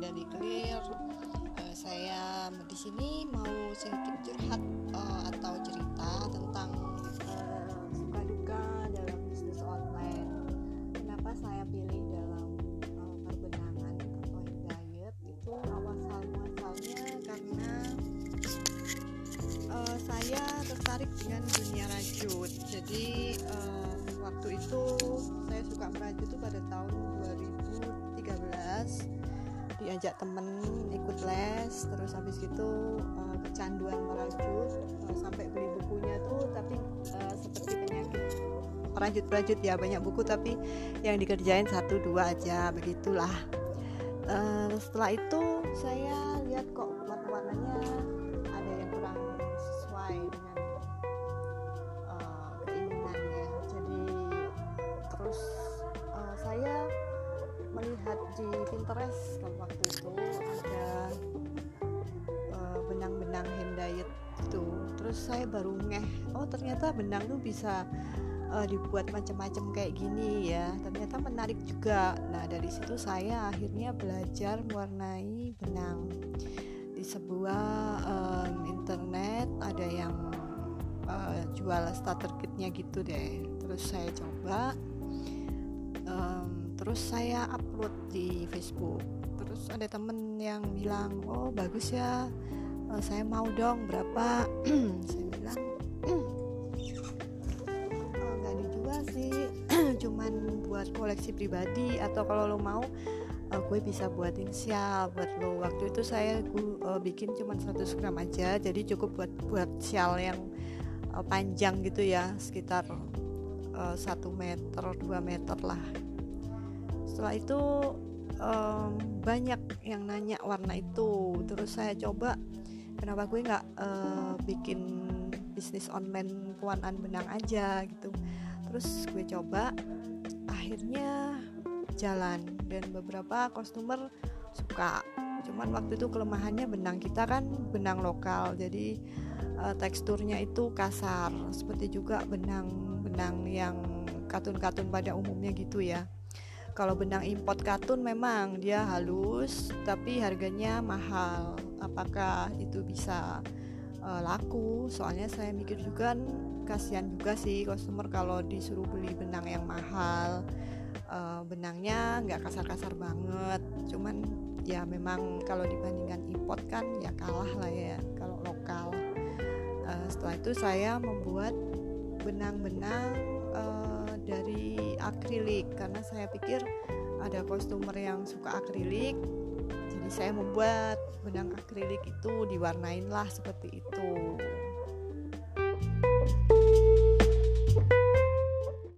dari di Clear. Uh, eh, saya di sini mau sedikit curhat uh, atau cerita tentang uh, suka duka dalam bisnis online. Kenapa saya pilih dalam uh, perbenangan atau diet itu awal muasalnya karena uh, saya tertarik dengan dunia rajut. Jadi uh, waktu itu saya suka merajut itu pada tahun 2013 diajak temen ikut les terus habis itu uh, kecanduan merajut uh, sampai beli bukunya tuh tapi uh, seperti penyakit. Perajut-perajut ya banyak buku tapi yang dikerjain satu dua aja begitulah. Uh, setelah itu saya lihat kok warna-warnanya ada yang kurang sesuai dengan melihat di Pinterest waktu itu ada benang-benang uh, hand itu terus saya baru ngeh oh ternyata benang tuh bisa uh, dibuat macam-macam kayak gini ya. Ternyata menarik juga. Nah dari situ saya akhirnya belajar mewarnai benang. Di sebuah um, internet ada yang uh, jual starter kitnya gitu deh. Terus saya coba um, terus saya upload di Facebook. Terus ada temen yang bilang oh bagus ya. Uh, saya mau dong berapa? Saya bilang cuman buat koleksi pribadi atau kalau lo mau uh, gue bisa buatin sial buat lo. Waktu itu saya gue, uh, bikin cuman 100 gram aja jadi cukup buat buat sial yang uh, panjang gitu ya sekitar uh, 1 meter 2 meter lah setelah itu um, banyak yang nanya warna itu. Terus saya coba kenapa gue nggak uh, bikin bisnis online pewarnaan benang aja? Gitu. Terus gue coba akhirnya jalan. Dan beberapa customer suka. Cuman waktu itu kelemahannya benang kita kan benang lokal. Jadi uh, teksturnya itu kasar. Seperti juga benang-benang yang katun-katun pada umumnya gitu ya kalau benang import katun memang dia halus tapi harganya mahal. Apakah itu bisa uh, laku? Soalnya saya mikir juga kasihan juga sih customer kalau disuruh beli benang yang mahal. Uh, benangnya nggak kasar-kasar banget. Cuman ya memang kalau dibandingkan import kan ya kalah lah ya kalau lokal. Uh, setelah itu saya membuat benang-benang uh, dari akrilik karena saya pikir ada customer yang suka akrilik jadi saya membuat benang akrilik itu diwarnain lah seperti itu